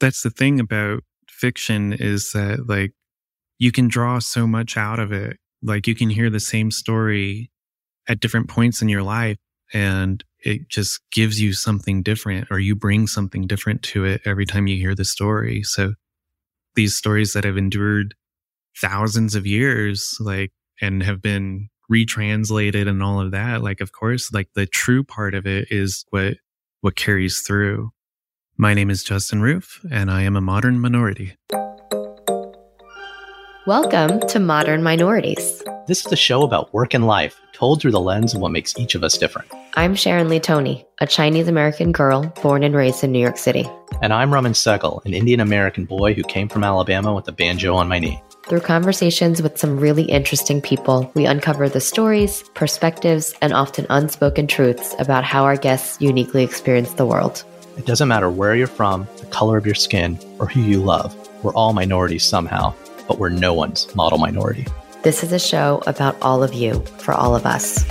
That's the thing about fiction is that like you can draw so much out of it. Like you can hear the same story at different points in your life and it just gives you something different or you bring something different to it every time you hear the story. So these stories that have endured thousands of years, like, and have been retranslated and all of that, like, of course, like the true part of it is what, what carries through. My name is Justin Rueff and I am a modern minority. Welcome to Modern Minorities. This is a show about work and life, told through the lens of what makes each of us different. I'm Sharon Lee Thony, a Chinese American girl born and raised in New York City. And I'm Raman Sehgal, an Indian American boy who came from Alabama with a banjo on my knee. Through conversations with some really interesting people, we uncover the stories, perspectives, and often unspoken truths about how our guests uniquely experience the world. It doesn't matter where you're from, the color of your skin, or who you love. We're all minorities somehow, but we're no one's model minority. This is a show about all of you, for all of us.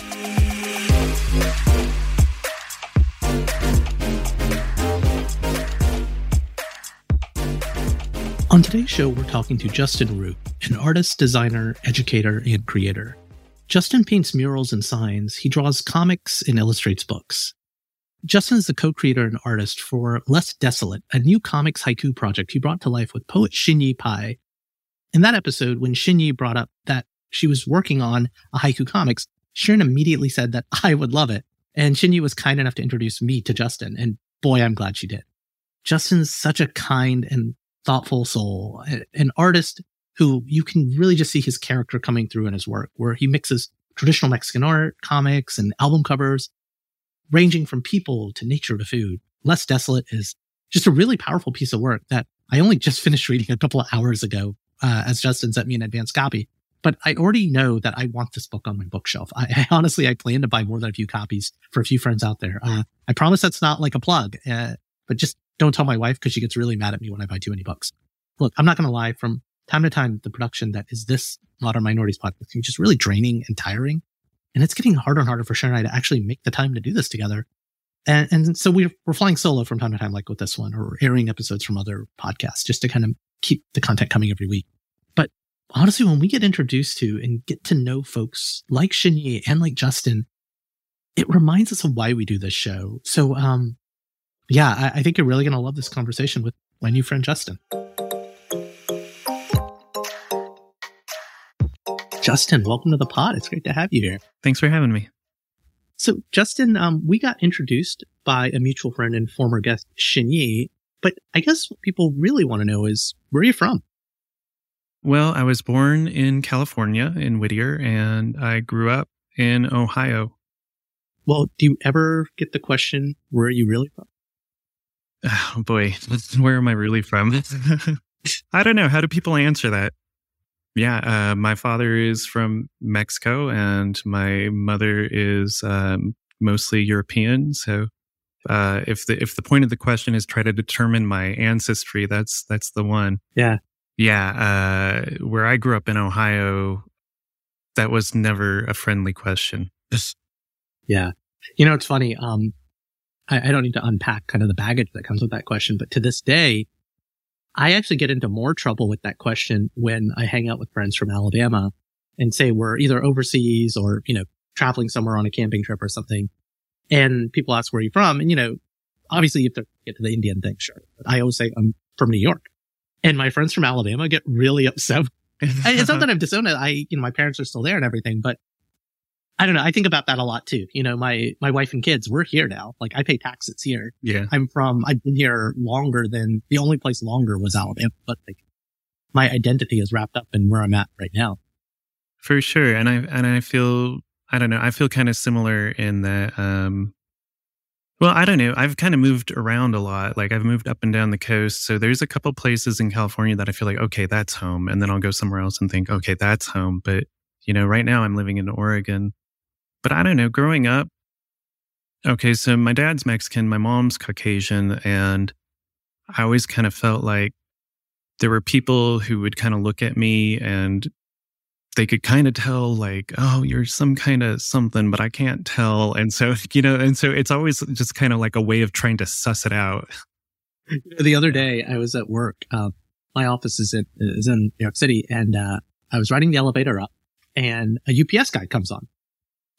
On today's show, we're talking to Justin Rueff, an artist, designer, educator, and creator. Justin paints murals and signs. He draws comics and illustrates books. Justin is the co-creator and artist for Less Desolate, a new comics haiku project he brought to life with poet Shin Yu Pai. In that episode, when Shin Yu brought up that she was working on a haiku comics, Sharon immediately said that I would love it. And Shin Yu was kind enough to introduce me to Justin. And boy, I'm glad she did. Justin's such a kind and thoughtful soul, an artist who you can really just see his character coming through in his work, where he mixes traditional Mexican art, comics, and album covers, ranging from people to nature to food. Less Desolate is just a really powerful piece of work that I only just finished reading a couple of hours ago, uh, as Justin sent me an advanced copy. But I already know that I want this book on my bookshelf. I, I honestly, I plan to buy more than a few copies for a few friends out there. Uh, I promise that's not like a plug, uh, but just don't tell my wife because she gets really mad at me when I buy too many books. Look, I'm not going to lie. From time to time, the production that is this Modern Minorities podcast be just really draining and tiring. And it's getting harder and harder for Sharon and I to actually make the time to do this together. And, and so we're, we're flying solo from time to time, like with this one, or airing episodes from other podcasts just to kind of keep the content coming every week. But honestly, when we get introduced to and get to know folks like Shin Yu and like Justin, it reminds us of why we do this show. So, um, yeah, I, I think you're really going to love this conversation with my new friend Justin. Justin, welcome to the pod. It's great to have you here. Thanks for having me. So, Justin, um, we got introduced by a mutual friend and former guest, Shin Yu. But I guess what people really want to know is where are you from? Well, I was born in California in Whittier and I grew up in Ohio. Well, do you ever get the question, where are you really from? Oh boy, where am I really from? I don't know. How do people answer that? Yeah, uh, my father is from Mexico and my mother is um, mostly European. So, uh, if the if the point of the question is try to determine my ancestry, that's that's the one. Yeah, yeah. Uh, where I grew up in Ohio, that was never a friendly question. yeah, you know it's funny. Um, I, I don't need to unpack kind of the baggage that comes with that question, but to this day, I actually get into more trouble with that question when I hang out with friends from Alabama and say we're either overseas or, you know, traveling somewhere on a camping trip or something. And people ask where you're from. And, you know, obviously you have to get to the Indian thing. Sure. I always say I'm from New York and my friends from Alabama get really upset. it's not that I'm disowned. I, you know, my parents are still there and everything, but I don't know. I think about that a lot too. You know, my, my wife and kids, we're here now. Like I pay taxes here. Yeah. I'm from, I've been here longer than the only place longer was Alabama, but like my identity is wrapped up in where I'm at right now. For sure. And I, and I feel, I don't know, I feel kind of similar in that, um, Well, I don't know. I've kind of moved around a lot. Like I've moved up and down the coast. So there's a couple places in California that I feel like, okay, that's home. And then I'll go somewhere else and think, okay, that's home. But, you know, right now I'm living in Oregon. But I don't know, growing up, okay, so my dad's Mexican, my mom's Caucasian. And I always kind of felt like there were people who would kind of look at me and they could kind of tell like oh you're some kind of something but i can't tell and so you know and so it's always just kind of like a way of trying to suss it out the other day i was at work uh, my office is in, is in new york city and uh, i was riding the elevator up and a ups guy comes on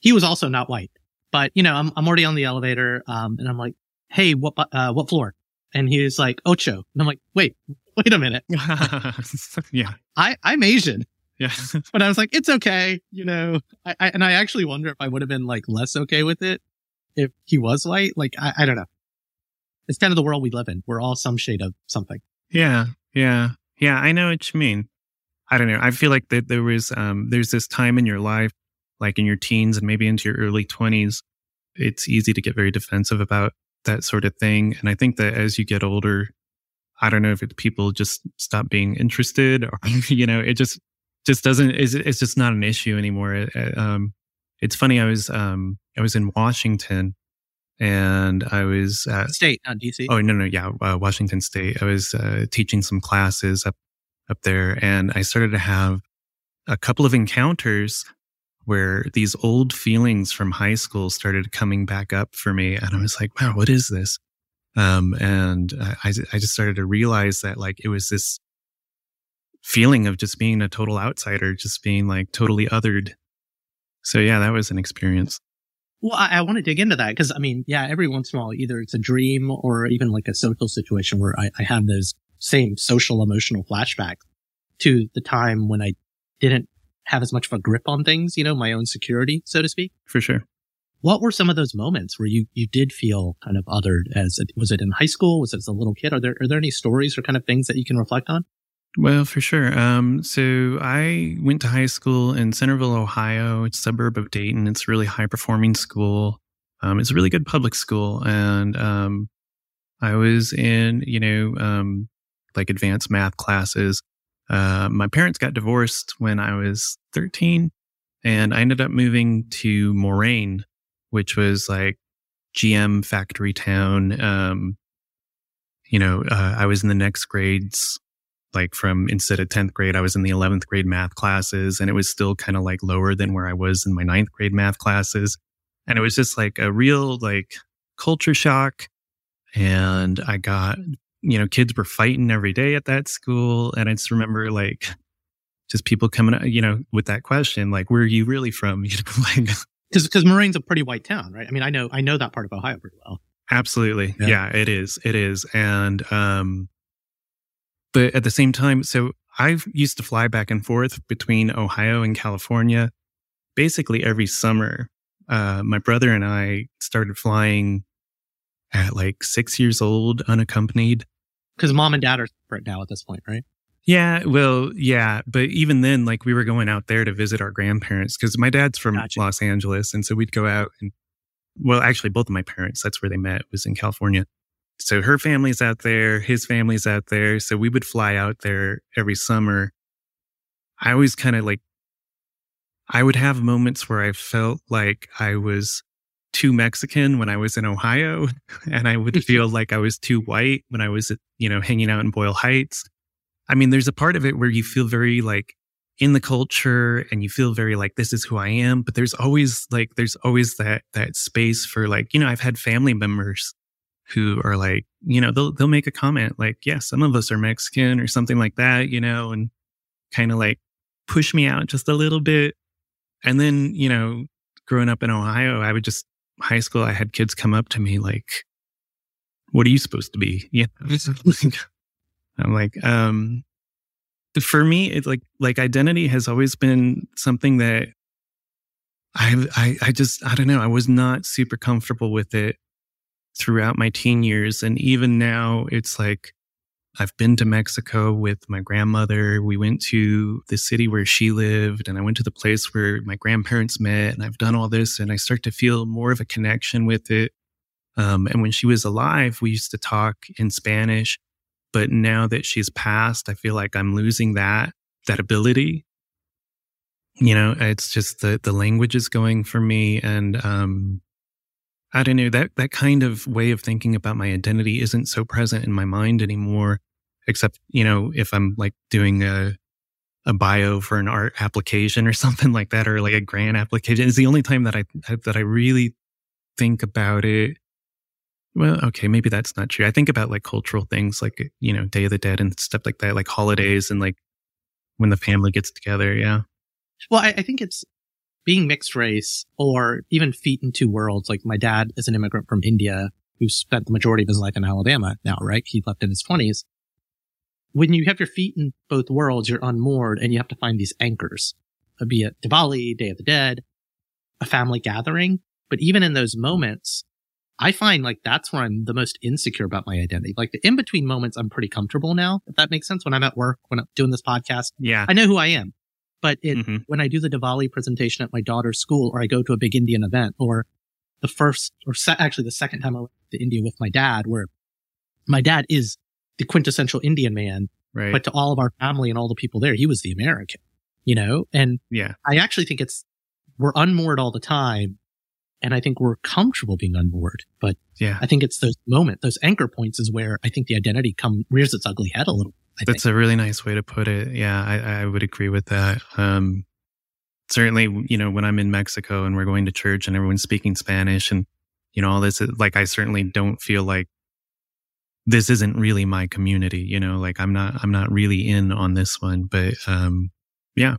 he was also not white but you know i'm, I'm already on the elevator um, and i'm like hey what uh, what floor and he was like ocho and i'm like wait wait a minute yeah i i'm asian yeah. but I was like, it's okay, you know. I, I, and I actually wonder if I would have been like less okay with it if he was white. Like, I, I don't know. It's kind of the world we live in. We're all some shade of something. Yeah, yeah, yeah. I know what you mean. I don't know. I feel like that there was um there's this time in your life, like in your teens and maybe into your early twenties, it's easy to get very defensive about that sort of thing. And I think that as you get older, I don't know if it, people just stop being interested or you know, it just just doesn't it's, it's just not an issue anymore. Um, it's funny i was um, i was in washington and i was at, state not dc oh no no yeah uh, washington state. I was uh, teaching some classes up up there and i started to have a couple of encounters where these old feelings from high school started coming back up for me and i was like wow what is this um, and I, I just started to realize that like it was this feeling of just being a total outsider, just being like totally othered. So yeah, that was an experience. Well, I, I want to dig into that because I mean, yeah, every once in a while, either it's a dream or even like a social situation where I, I have those same social emotional flashbacks to the time when I didn't have as much of a grip on things, you know, my own security, so to speak. For sure. What were some of those moments where you, you did feel kind of othered as, a, was it in high school? Was it as a little kid? Are there, are there any stories or kind of things that you can reflect on? Well, for sure. Um, so I went to high school in Centerville, Ohio. It's a suburb of Dayton. It's a really high performing school. Um, it's a really good public school. And, um, I was in, you know, um, like advanced math classes. Uh, my parents got divorced when I was 13 and I ended up moving to Moraine, which was like GM factory town. Um, you know, uh, I was in the next grades like from instead of 10th grade, I was in the 11th grade math classes and it was still kind of like lower than where I was in my ninth grade math classes. And it was just like a real like culture shock. And I got, you know, kids were fighting every day at that school. And I just remember like just people coming, up, you know, with that question, like, where are you really from? You know, like, because because Moraine's a pretty white town, right? I mean, I know I know that part of Ohio pretty well. Absolutely, yeah. yeah, it is, it is, and um, but at the same time, so I used to fly back and forth between Ohio and California basically every summer. Uh, my brother and I started flying at like six years old, unaccompanied. Because mom and dad are separate now at this point, right? Yeah, well, yeah, but even then, like we were going out there to visit our grandparents because my dad's from gotcha. Los Angeles, and so we'd go out and, well, actually, both of my parents, that's where they met, was in California so her family's out there, his family's out there. So we would fly out there every summer. I always kind of like, I would have moments where I felt like I was too Mexican when I was in Ohio, and I would feel like I was too white when I was, you know, hanging out in Boyle Heights. I mean, there's a part of it where you feel very like in the culture and you feel very like this is who I am, but there's always like there's always that that space for like, you know, I've had family members who are like, you know, they'll they'll make a comment like, yeah, some of us are Mexican or something like that, you know, and kind of like push me out just a little bit. And then, you know, growing up in Ohio, I would just high school, I had kids come up to me like, what are you supposed to be? Yeah. I'm like, um, for me, it's like, like identity has always been something that I, I, I just, I don't know. I was not super comfortable with it throughout my teen years. And even now, it's like I've been to Mexico with my grandmother. We went to the city where she lived, and I went to the place where my grandparents met, and I've done all this, and I start to feel more of a connection with it. Um, and when she was alive, we used to talk in Spanish. But now that she's passed, I feel like I'm losing that, that ability. You know, it's just the, the language is going for me. And, um, I don't know that, that kind of way of thinking about my identity isn't so present in my mind anymore, except, you know, if I'm like doing a, a bio for an art application or something like that, or like a grant application. It's the only time that I, that I really think about it well, okay, maybe that's not true. I think about like cultural things like, you know, Day of the Dead and stuff like that, like holidays and like when the family gets together. Yeah. Well, I, I think it's being mixed race or even feet in two worlds. Like my dad is an immigrant from India who spent the majority of his life in Alabama now, right? He left in his twenties. When you have your feet in both worlds, you're unmoored and you have to find these anchors, be it Diwali, Day of the Dead, a family gathering. But even in those moments, I find like that's where I'm the most insecure about my identity. Like the in between moments, I'm pretty comfortable now, if that makes sense. When I'm at work, when I'm doing this podcast, yeah, I know who I am. But it, mm-hmm. when I do the Diwali presentation at my daughter's school, or I go to a big Indian event, or the first, or se- actually the second time I went to India with my dad, where my dad is the quintessential Indian man, right. but to all of our family and all the people there, he was the American, you know? And yeah, I actually think it's, we're unmoored all the time and I think we're comfortable being unmoored. But yeah, I think it's those moment, those anchor points is where I think the identity come rears its ugly head a little. I That's think. a really nice way to put it. Yeah, I, I would agree with that. Um, certainly, you know, when I'm in Mexico and we're going to church and everyone's speaking Spanish and, you know, all this, like, I certainly don't feel like this isn't really my community, you know, like I'm not, I'm not really in on this one, but, um, yeah.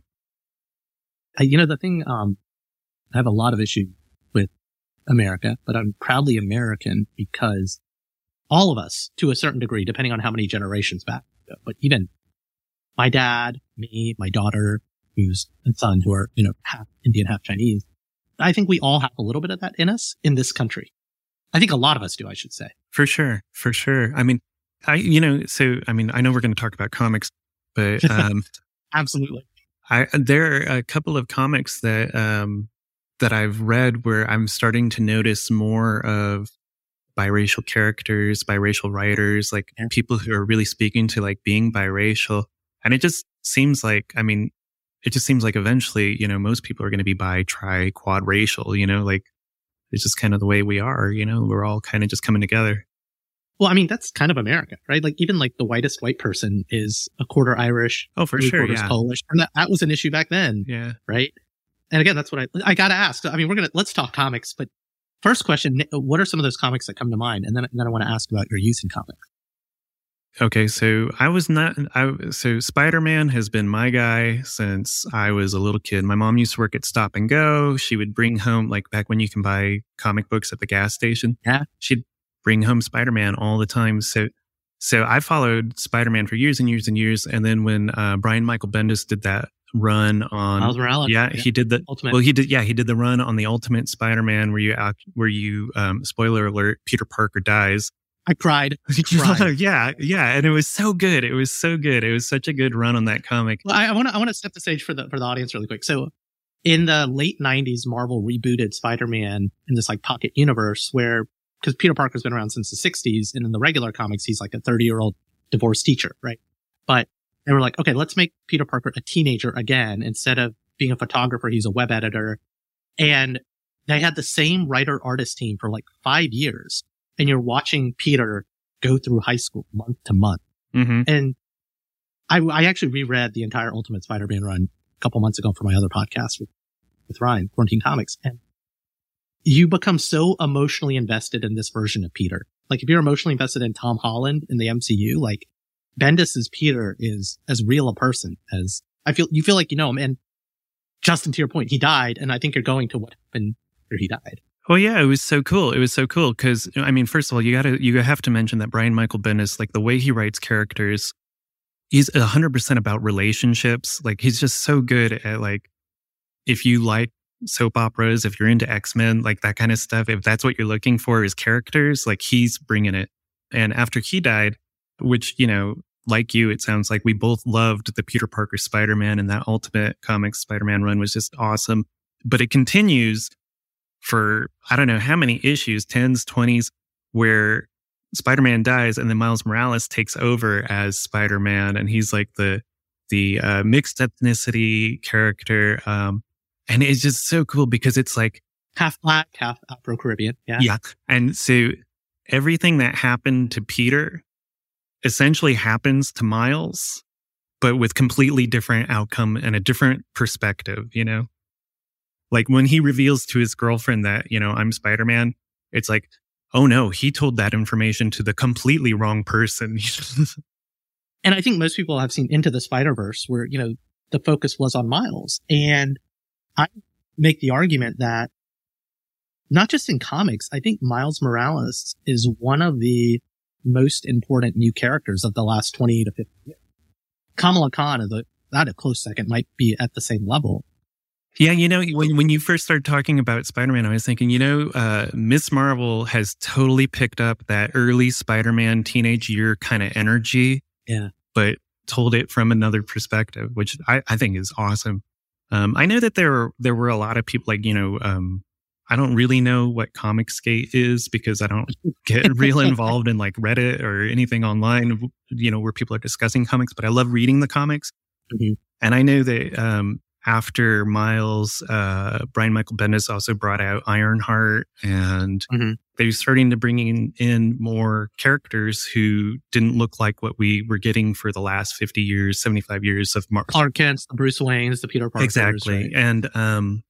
you know, the thing, um, I have a lot of issue with America, but I'm proudly American because all of us, to a certain degree, depending on how many generations back, but even my dad, me, my daughter, who's and son, who are, you know, half Indian, half Chinese. I think we all have a little bit of that in us in this country. I think a lot of us do, I should say. For sure. For sure. I mean, I, you know, so, I mean, I know we're going to talk about comics, but, um, absolutely. I, there are a couple of comics that, um, that I've read where I'm starting to notice more of biracial characters, biracial writers, like people who are really speaking to like being biracial. And it just seems like, I mean, it just seems like eventually, you know, most people are going to be bi, tri, quad racial, you know, like it's just kind of the way we are, you know, we're all kind of just coming together. Well, I mean, that's kind of America, right? Like even like the whitest white person is a quarter Irish. Oh, for sure. Yeah. Polish. And that, that was an issue back then. Yeah. Right and again, that's what I I got to ask. I mean, we're gonna let's talk comics, but first question: What are some of those comics that come to mind? And then and then I want to ask about your use in comics. Okay, so I was not. I so Spider Man has been my guy since I was a little kid. My mom used to work at Stop and Go. She would bring home like back when you can buy comic books at the gas station. Yeah, she'd bring home Spider Man all the time. So so I followed Spider Man for years and years and years. And then when uh, Brian Michael Bendis did that run on Miles Morales. Yeah, yeah, he did the Ultimate. Well, he did. Yeah, he did the run on the Ultimate Spider-Man where you where you um, spoiler alert Peter Parker dies. I cried. cried. yeah, yeah, and it was so good. It was so good. It was such a good run on that comic. Well, I want to I want to set the stage for the for the audience really quick. So, in the late '90s, Marvel rebooted Spider-Man in this like pocket universe where because Peter Parker's been around since the '60s, and in the regular comics, he's like a 30 year old divorced teacher, right? But they were like, okay, let's make Peter Parker a teenager again. Instead of being a photographer, he's a web editor. And they had the same writer artist team for like five years. And you're watching Peter go through high school month to month. Mm-hmm. And I, I actually reread the entire Ultimate Spider-Man run a couple months ago for my other podcast with, with Ryan, Quarantine Comics. And you become so emotionally invested in this version of Peter. Like if you're emotionally invested in Tom Holland in the MCU, like Bendis's Peter is as real a person as I feel. You feel like you know him. And Justin, to your point, he died, and I think you're going to what happened after he died. Well, yeah, it was so cool. It was so cool because I mean, first of all, you gotta you have to mention that Brian Michael Bendis, like the way he writes characters, he's hundred percent about relationships. Like he's just so good at like if you like soap operas, if you're into X Men, like that kind of stuff. If that's what you're looking for is characters, like he's bringing it. And after he died, which you know like you, it sounds like we both loved the Peter Parker Spider Man and that Ultimate Comics Spider Man run was just awesome. But it continues for, I don't know how many issues, 10s, 20s. where Spider-Man dies and then Miles Morales takes over as Spider-Man and he's like the the uh, mixed ethnicity character um and it's just so cool because it's like half black, half Afro Caribbean. Yeah. yeah and so everything that happened to Peter essentially happens to Miles but with completely different outcome and a different perspective, you know? Like when he reveals to his girlfriend that, you know, I'm Spider-Man, it's like, oh no, he told that information to the completely wrong person. and I think most people have seen Into the Spider-Verse where, you know, the focus was on Miles. And I make the argument that not just in comics, I think Miles Morales is one of the most important new characters of the last 20 to 50 years. Kamala Khan is a, not a close second, might be at the same level. Yeah, you know, when, when you first started talking about Spider Man, I was thinking, you know, uh, Miss Marvel has totally picked up that early Spider Man teenage year kind of energy. Yeah. But told it from another perspective, which I, I think is awesome. Um, I know that there there were a lot of people like, you know, um, I don't really know what Comicsgate is because I don't get real involved in like Reddit or anything online, you know, where people are discussing comics, but I love reading the comics. Mm-hmm. And I know that um, after Miles, uh, Brian Michael Bendis also brought out Ironheart and mm-hmm. they're starting to bring in, in more characters who didn't look like what we were getting for the last 50 years, 75 years of Marvel. Clark Kent, the Bruce Waynes, the Peter Parkers. Exactly. Right? And, um,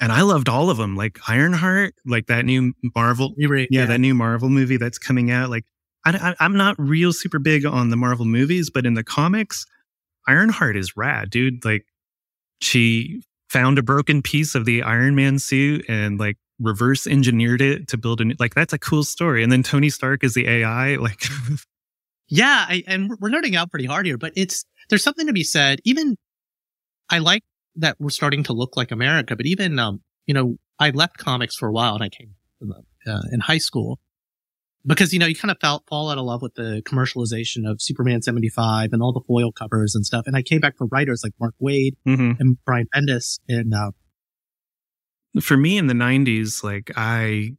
and I loved all of them, like Ironheart, like that new Marvel, yeah, yeah, that new Marvel movie that's coming out. Like, I, am not real super big on the Marvel movies, but in the comics, Ironheart is rad, dude. Like, she found a broken piece of the Iron Man suit and like reverse engineered it to build a new, like that's a cool story. And then Tony Stark is the AI, like. yeah, I, and we're nerding out pretty hard here, but it's there's something to be said. Even I like that we're starting to look like America. But even, um, you know, I left comics for a while and I came uh, in high school because, you know, you kind of felt fall out of love with the commercialization of Superman 75 and all the foil covers and stuff. And I came back for writers like Mark Waid mm-hmm. and Brian Bendis. And, uh, for me in the 90s, like I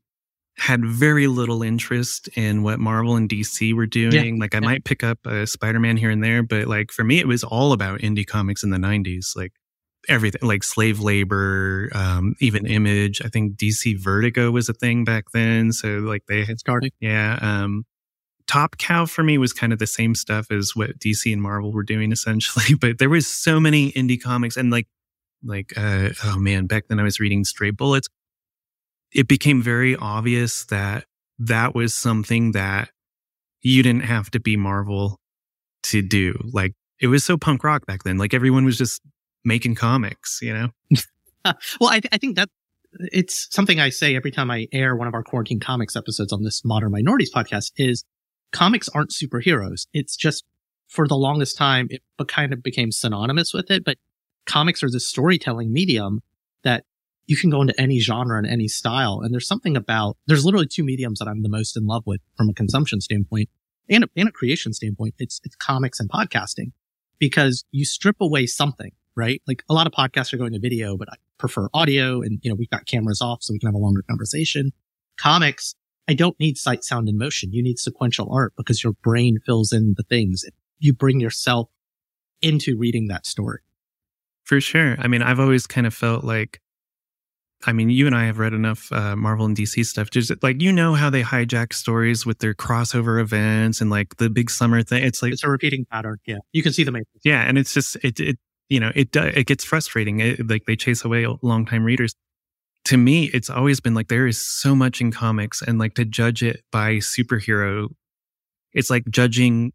had very little interest in what Marvel and DC were doing. Yeah, like I yeah. might pick up a Spider-Man here and there, but like for me, it was all about indie comics in the 90s. Like everything like slave labor, um, even image. I think DC Vertigo was a thing back then. So like they had started. Yeah. Um, Top Cow for me was kind of the same stuff as what DC and Marvel were doing essentially, but there was so many indie comics and like, like, uh, oh man, back then I was reading Stray Bullets. It became very obvious that that was something that you didn't have to be Marvel to do. Like it was so punk rock back then. Like everyone was just making comics, you know? well, I, th- I think that it's something I say every time I air one of our quarantine comics episodes on this modern minorities podcast is comics aren't superheroes. It's just for the longest time, it kind of became synonymous with it, but comics are the storytelling medium that you can go into any genre and any style. And there's something about, there's literally two mediums that I'm the most in love with from a consumption standpoint and a, and a creation standpoint. It's, it's comics and podcasting because you strip away something right? Like a lot of podcasts are going to video, but I prefer audio and, you know, we've got cameras off so we can have a longer conversation. Comics, I don't need sight, sound and motion. You need sequential art because your brain fills in the things. You bring yourself into reading that story. For sure. I mean, I've always kind of felt like, I mean, you and I have read enough uh, Marvel and DC stuff. Just like you know how they hijack stories with their crossover events and like the big summer thing. It's like it's a repeating pattern. Yeah, you can see the main. Yeah, and it's just it it you know, it it gets frustrating. It, like they chase away longtime readers. To me, it's always been like there is so much in comics, and like to judge it by superhero, it's like judging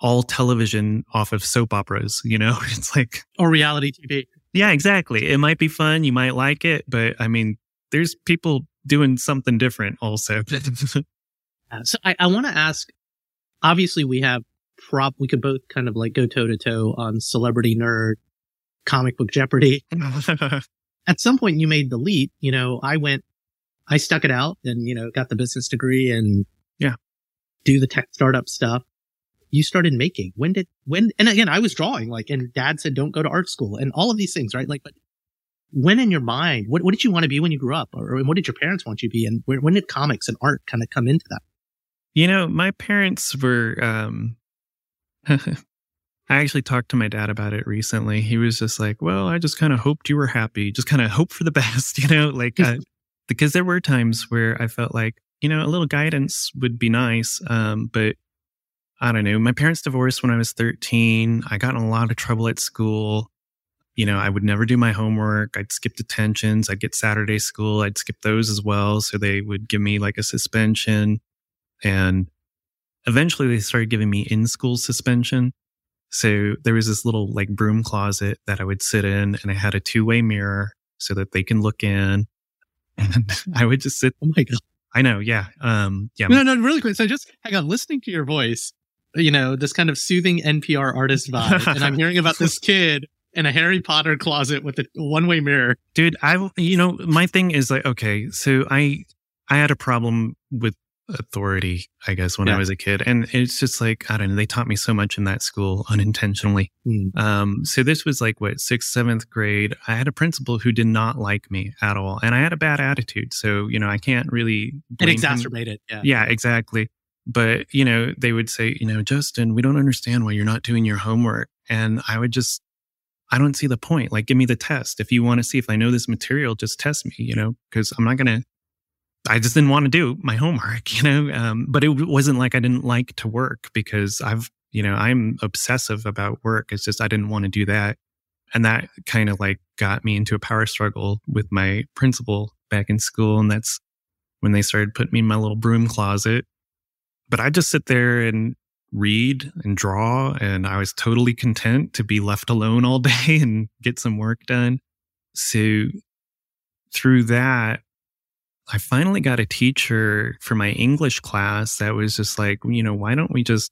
all television off of soap operas. You know, it's like or reality TV. Yeah, exactly. It might be fun. You might like it, but I mean, there's people doing something different also. Uh, so I, I want to ask. Obviously, we have prop we could both kind of like go toe to toe on celebrity nerd, comic book Jeopardy. At some point you made the leap, you know, I went, I stuck it out and, you know, got the business degree and yeah, do the tech startup stuff. You started making. When did, when, and again, I was drawing like, and dad said, don't go to art school and all of these things, right? Like, but when in your mind, what, what did you want to be when you grew up? Or, or what did your parents want you to be? And where, when did comics and art kind of come into that? You know, my parents were. Um, I actually talked to my dad about it recently. He was just like, "Well, I just kind of hoped you were happy. Just kind of hope for the best, you know." Like, uh, because there were times where I felt like, you know, a little guidance would be nice. Um, but I don't know. My parents divorced when I was 13. I got in a lot of trouble at school. You know, I would never do my homework. I'd skip detentions. I'd get Saturday school. I'd skip those as well. So they would give me like a suspension. And eventually they started giving me in school suspension. So there was this little like broom closet that I would sit in and I had a two way mirror so that they can look in. And I would just sit. Oh my God. I know. Yeah. Um, yeah. No, no, really quick. So just hang on, listening to your voice, you know, this kind of soothing NPR artist vibe. and I'm hearing about this kid in a Harry Potter closet with a one way mirror. Dude, I, you know, my thing is like, okay, so I, I had a problem with authority, I guess, when Yeah. I was a kid. And it's just like, I don't know, they taught me so much in that school unintentionally. Hmm. Um, so this was like what, sixth, seventh grade. I had a principal who did not like me at all. And I had a bad attitude. So, you know, I can't really It blame him. exacerbated. Yeah. Yeah, exactly. But, you know, they would say, you know, Justin, we don't understand why you're not doing your homework. And I would just, I don't see the point. Like, give me the test. If you want to see if I know this material, just test me, you know, because I'm not going to, I just didn't want to do my homework, you know. Um, but it wasn't like I didn't like to work because I've, you know, I'm obsessive about work. It's just I didn't want to do that. And that kind of like got me into a power struggle with my principal back in school. And that's when they started putting me in my little broom closet. But I just sit there and read and draw. And I was totally content to be left alone all day and get some work done. So through that, I finally got a teacher for my English class that was just like, you know, why don't we just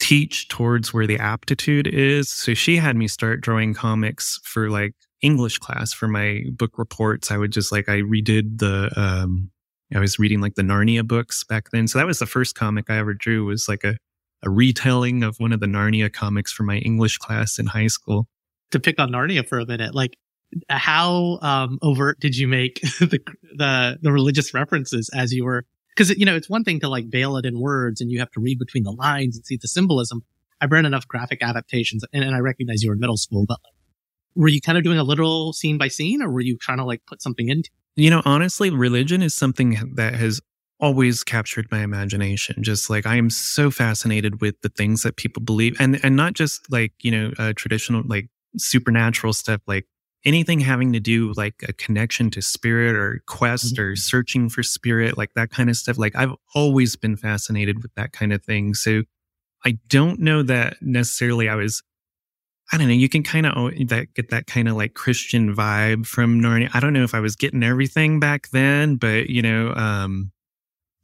teach towards where the aptitude is? So she had me start drawing comics for like English class for my book reports. I would just like, I redid the, um, I was reading like the Narnia books back then. So that was the first comic I ever drew was like a, a retelling of one of the Narnia comics for my English class in high school. To pick on Narnia for a minute, like how um, overt did you make the, the the religious references as you were? Because you know it's one thing to like veil it in words, and you have to read between the lines and see the symbolism. I've read enough graphic adaptations, and, and I recognize you were in middle school, but like, were you kind of doing a literal scene by scene, or were you trying to like put something into? You know, honestly, religion is something that has always captured my imagination. Just like I am so fascinated with the things that people believe, and and not just like you know uh, traditional like supernatural stuff, like anything having to do like a connection to spirit or quest or searching for spirit, like that kind of stuff. Like I've always been fascinated with that kind of thing. So I don't know that necessarily I was I don't know. You can kind of that get that kind of like Christian vibe from Narnia. I don't know if I was getting everything back then, but you know, um,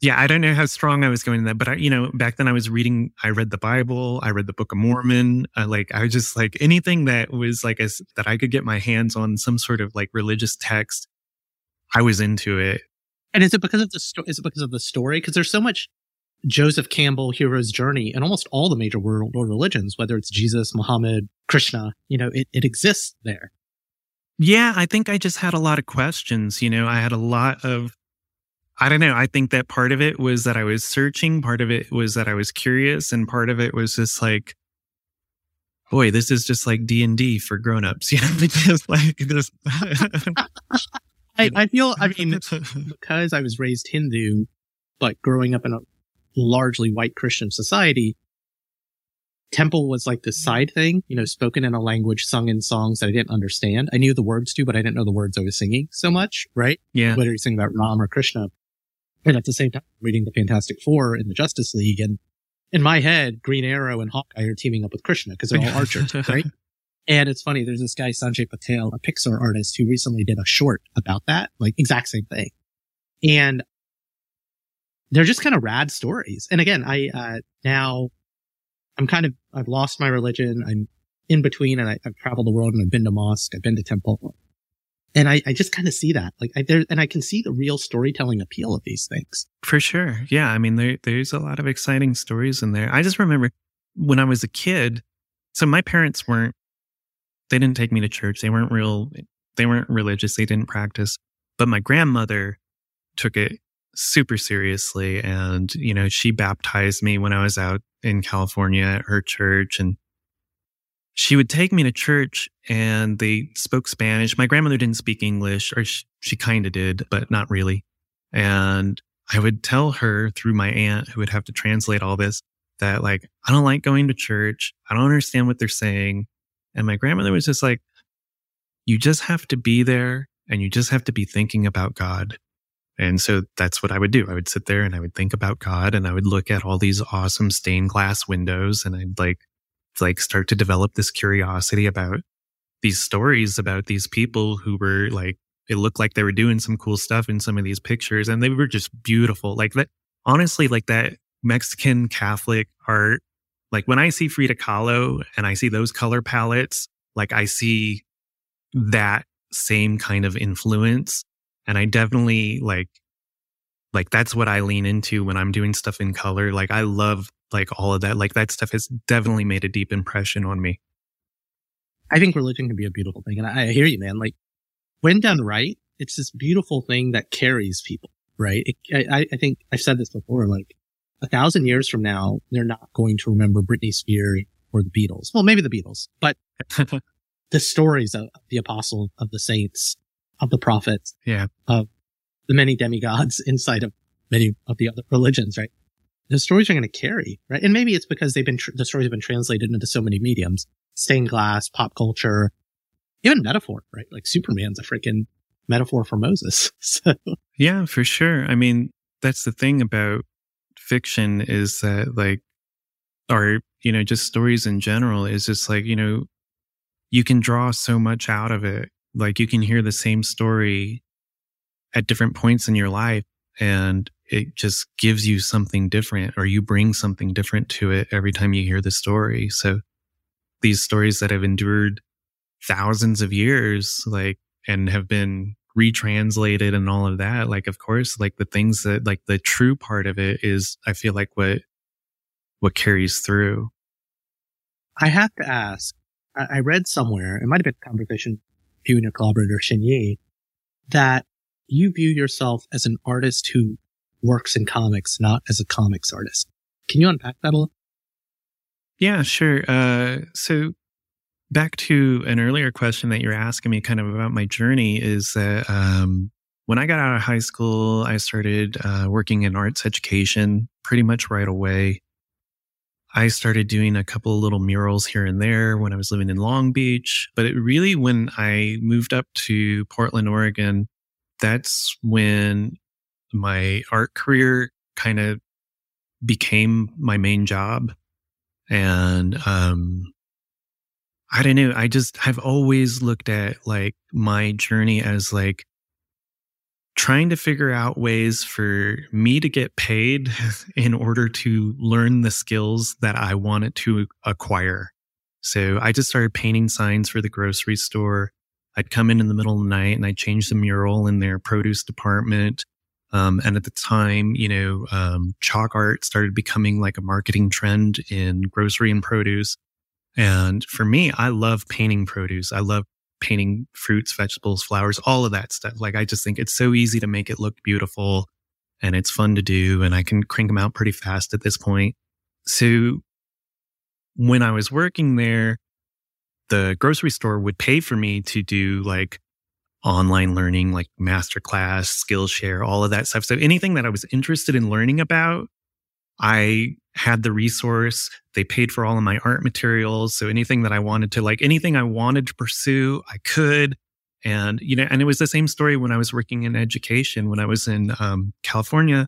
yeah, I don't know how strong I was going in that. But I, you know, back then I was reading. I read the Bible. I read the Book of Mormon. I, like I was just like anything that was like as that I could get my hands on some sort of like religious text. I was into it. And is it because of the story? is it because of the story? Because there's so much Joseph Campbell hero's journey in almost all the major world or religions, whether it's Jesus, Muhammad, Krishna. You know, it, it exists there. Yeah, I think I just had a lot of questions. You know, I had a lot of, I don't know. I think that part of it was that I was searching. Part of it was that I was curious. And part of it was just like, boy, this is just like D and D for grown-ups. You know, just like this. I, I feel, I mean, because I was raised Hindu, but growing up in a largely white Christian society, temple was like this side thing, you know, spoken in a language, sung in songs that I didn't understand. I knew the words to, but I didn't know the words I was singing so much, right? yeah. whether you're singing about Ram or Krishna. And at the same time, reading the Fantastic Four in the Justice League. And in my head, Green Arrow and Hawkeye are teaming up with Krishna because they're all archers, right? And it's funny. There's this guy, Sanjay Patel, a Pixar artist who recently did a short about that, like exact same thing. And they're just kind of rad stories. And again, I, uh, now I'm kind of, I've lost my religion. I'm in between and I, I've traveled the world and I've been to mosque. I've been to temple. And I, I just kind of see that, like, I, there, and I can see the real storytelling appeal of these things. For sure. Yeah. I mean, there, there's a lot of exciting stories in there. I just remember when I was a kid. So my parents weren't, they didn't take me to church. They weren't real, they weren't religious. They didn't practice. But my grandmother took it super seriously. And, you know, she baptized me when I was out in California at her church. And she would take me to church and they spoke Spanish. My grandmother didn't speak English, or she, she kind of did, but not really. And I would tell her through my aunt, who would have to translate all this, that like, I don't like going to church. I don't understand what they're saying. And my grandmother was just like, you just have to be there and you just have to be thinking about God. And so that's what I would do. I would sit there and I would think about God and I would look at all these awesome stained glass windows and I'd like, like start to develop this curiosity about these stories about these people who were like, it looked like they were doing some cool stuff in some of these pictures and they were just beautiful. Like that, honestly, like that Mexican Catholic art, like when I see Frida Kahlo and I see those color palettes, like I see that same kind of influence. And I definitely like, like that's what I lean into when I'm doing stuff in color. Like I love like all of that. Like that stuff has definitely made a deep impression on me. I think religion can be a beautiful thing. And I, hear you, man. Like when done right, it's this beautiful thing that carries people, right? It, I, I think I've said this before, like a thousand years from now, they're not going to remember Britney Spears or the Beatles. Well, maybe the Beatles, but the stories of the apostle, of the saints, of the prophets, yeah, of the many demigods inside of many of the other religions, right? The stories are going to carry, right? And maybe it's because they've been, tr- the stories have been translated into so many mediums, stained glass, pop culture, even metaphor, right? Like Superman's a freaking metaphor for Moses. So yeah, for sure. I mean, that's the thing about fiction is that like, or, you know, just stories in general is just like, you know, you can draw so much out of it. Like you can hear the same story at different points in your life and it just gives you something different or you bring something different to it every time you hear the story. So these stories that have endured thousands of years, like, and have been retranslated and all of that, like, of course, like the things that, like the true part of it is, I feel like what, what carries through. I have to ask, I read somewhere, it might have been a conversation you and your collaborator Shin Yu, that you view yourself as an artist who works in comics, not as a comics artist. Can you unpack that a little? Yeah, sure. Uh, so back to an earlier question that you're asking me kind of about my journey is that um, when I got out of high school, I started uh, working in arts education pretty much right away. I started doing a couple little murals here and there when I was living in Long Beach. But it really, when I moved up to Portland, Oregon, that's when my art career kind of became my main job. And, um, I don't know. I just, I've always looked at like my journey as like trying to figure out ways for me to get paid in order to learn the skills that I wanted to acquire. So I just started painting signs for the grocery store. I'd come in in the middle of the night and I'd change the mural in their produce department. Um, and at the time, you know, um, chalk art started becoming like a marketing trend in grocery and produce. And for me, I love painting produce. I love painting fruits, vegetables, flowers, all of that stuff. Like I just think it's so easy to make it look beautiful and it's fun to do. And I can crank them out pretty fast at this point. So when I was working there, the grocery store would pay for me to do like online learning, like masterclass, Skillshare, all of that stuff. So anything that I was interested in learning about, I had the resource. They paid for all of my art materials. So anything that I wanted to like, anything I wanted to pursue, I could. And, you know, and it was the same story when I was working in education. When I was in um, California,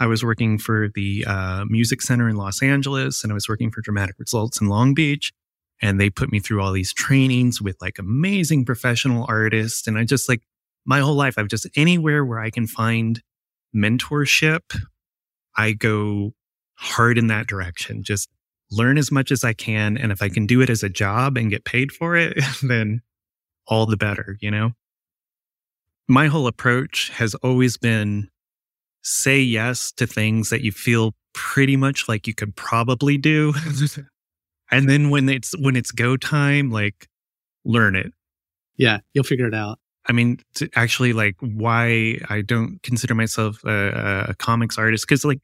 I was working for the uh, Music Center in Los Angeles and I was working for Dramatic Results in Long Beach. And they put me through all these trainings with like amazing professional artists. And I just like my whole life, I've just anywhere where I can find mentorship, I go hard in that direction. Just learn as much as I can. And if I can do it as a job and get paid for it, then all the better, you know? My whole approach has always been say yes to things that you feel pretty much like you could probably do. and then when it's when it's go time, like learn it. Yeah, you'll figure it out. I mean, actually, like why I don't consider myself a, a comics artist because, like,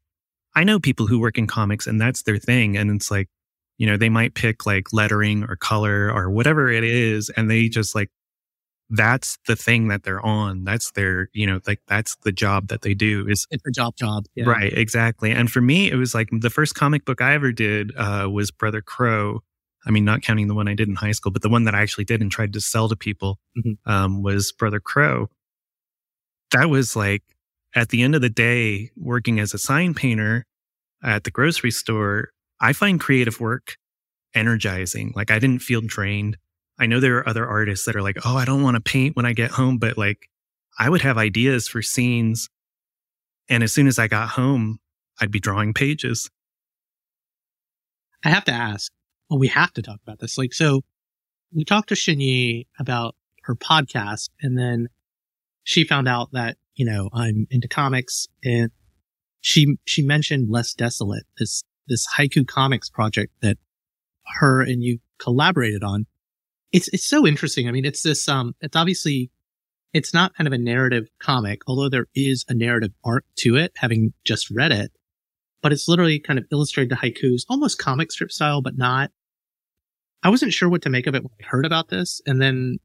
I know people who work in comics and that's their thing, and it's like, you know, they might pick like lettering or color or whatever it is, and they just like that's the thing that they're on. That's their, you know, like that's the job that they do is it's a job job. Yeah. Right. Exactly. And for me, it was like the first comic book I ever did, uh, was Brother Crow. I mean, not counting the one I did in high school, but the one that I actually did and tried to sell to people, mm-hmm. um, was Brother Crow. That was like at the end of the day, working as a sign painter at the grocery store, I find creative work energizing. Like I didn't feel drained. I know there are other artists that are like, oh, I don't want to paint when I get home, but like I would have ideas for scenes. And as soon as I got home, I'd be drawing pages. I have to ask, well, we have to talk about this. Like, so we talked to Shin Yu about her podcast and then she found out that, you know, I'm into comics and she, she mentioned Less Desolate, this, this haiku comics project that her and you collaborated on it's it's so interesting. I mean, it's this um it's obviously it's not kind of a narrative comic, although there is a narrative arc to it, having just read it. But it's literally kind of illustrated haikus, almost comic strip style, but not. I wasn't sure what to make of it when I heard about this. And then,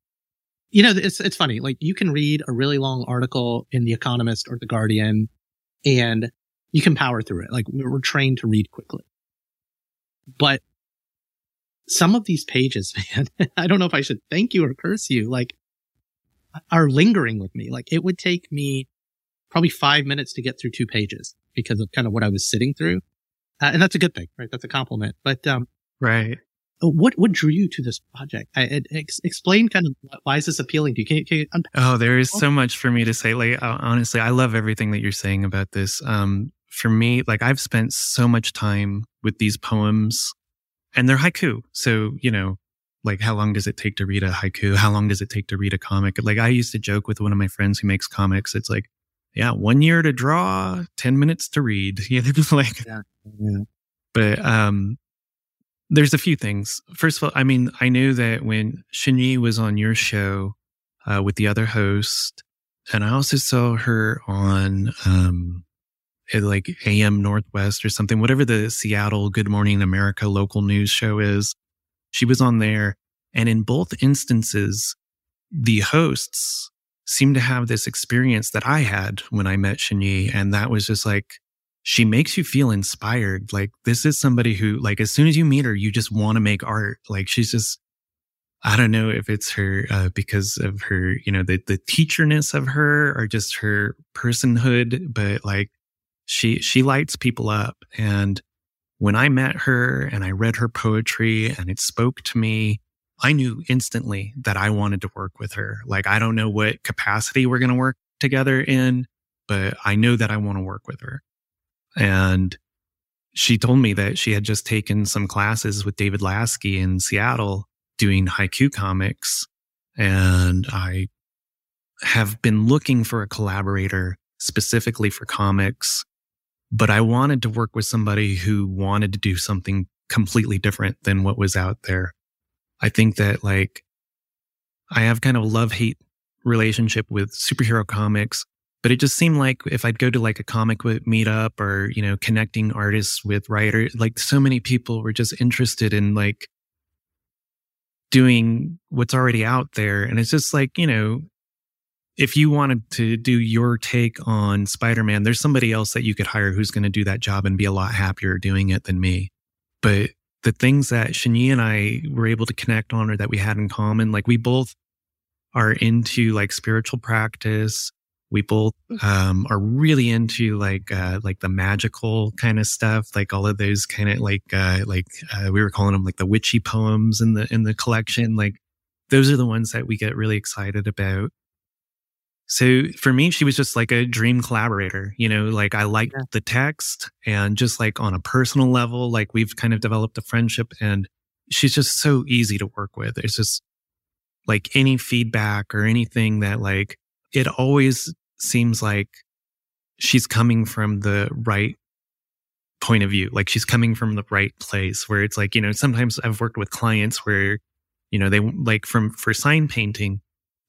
you know, it's, it's funny. Like you can read a really long article in The Economist or The Guardian and you can power through it. Like we're trained to read quickly. But some of these pages, man, I don't know if I should thank you or curse you, like are lingering with me. Like it would take me probably five minutes to get through two pages because of kind of what I was sitting through. Uh, and that's a good thing, right? That's a compliment. But, um, right. Uh, what, what drew you to this project? I, ex, explain kind of why is this appealing to you? Can, you, can you oh, there is so much for me to say. Like, uh, honestly, I love everything that you're saying about this. Um, for me, like I've spent so much time with these poems and they're haiku. So, you know, like how long does it take to read a haiku? How long does it take to read a comic? Like I used to joke with one of my friends who makes comics. It's like, yeah, one year to draw, 10 minutes to read. Yeah. They're just like, yeah. yeah. but, um, there's a few things. First of all, I mean, I knew that when Shin Yu was on your show, uh, with the other host, and I also saw her on, um, like AM Northwest or something, whatever the Seattle Good Morning America local news show is. She was on there. And in both instances, the hosts seemed to have this experience that I had when I met Shin Yu. And that was just like, she makes you feel inspired. Like this is somebody who, like, as soon as you meet her, you just want to make art. Like she's just, I don't know if it's her, uh, because of her, you know, the, the teacherness of her or just her personhood, but like she she lights people up. And when i met her and i read her poetry and it spoke to me i knew instantly that i wanted to work with her. Like i don't know what capacity we're going to work together in but i know that i want to work with her. And she told me that she had just taken some classes with david lasky in seattle doing haiku comics. And i have been looking for a collaborator specifically for comics but I wanted to work with somebody who wanted to do something completely different than what was out there. I think that like I have kind of a love hate relationship with superhero comics, but it just seemed like if I'd go to like a comic meetup or, you know, connecting artists with writers, like so many people were just interested in like doing what's already out there. And it's just like, you know, if you wanted to do your take on Spider-Man, there's somebody else that you could hire who's going to do that job and be a lot happier doing it than me. But the things that Shin Yu and I were able to connect on or that we had in common, like we both are into like spiritual practice. We both um, are really into like uh, like the magical kind of stuff, like all of those kind of like uh, like uh, we were calling them like the witchy poems in the in the collection. Like those are the ones that we get really excited about. So for me, she was just like a dream collaborator. You know, like I liked yeah. the text and just like on a personal level, like we've kind of developed a friendship and she's just so easy to work with. It's just like any feedback or anything that like it always seems like she's coming from the right point of view. Like she's coming from the right place where it's like, you know, sometimes I've worked with clients where, you know, they like from for sign painting,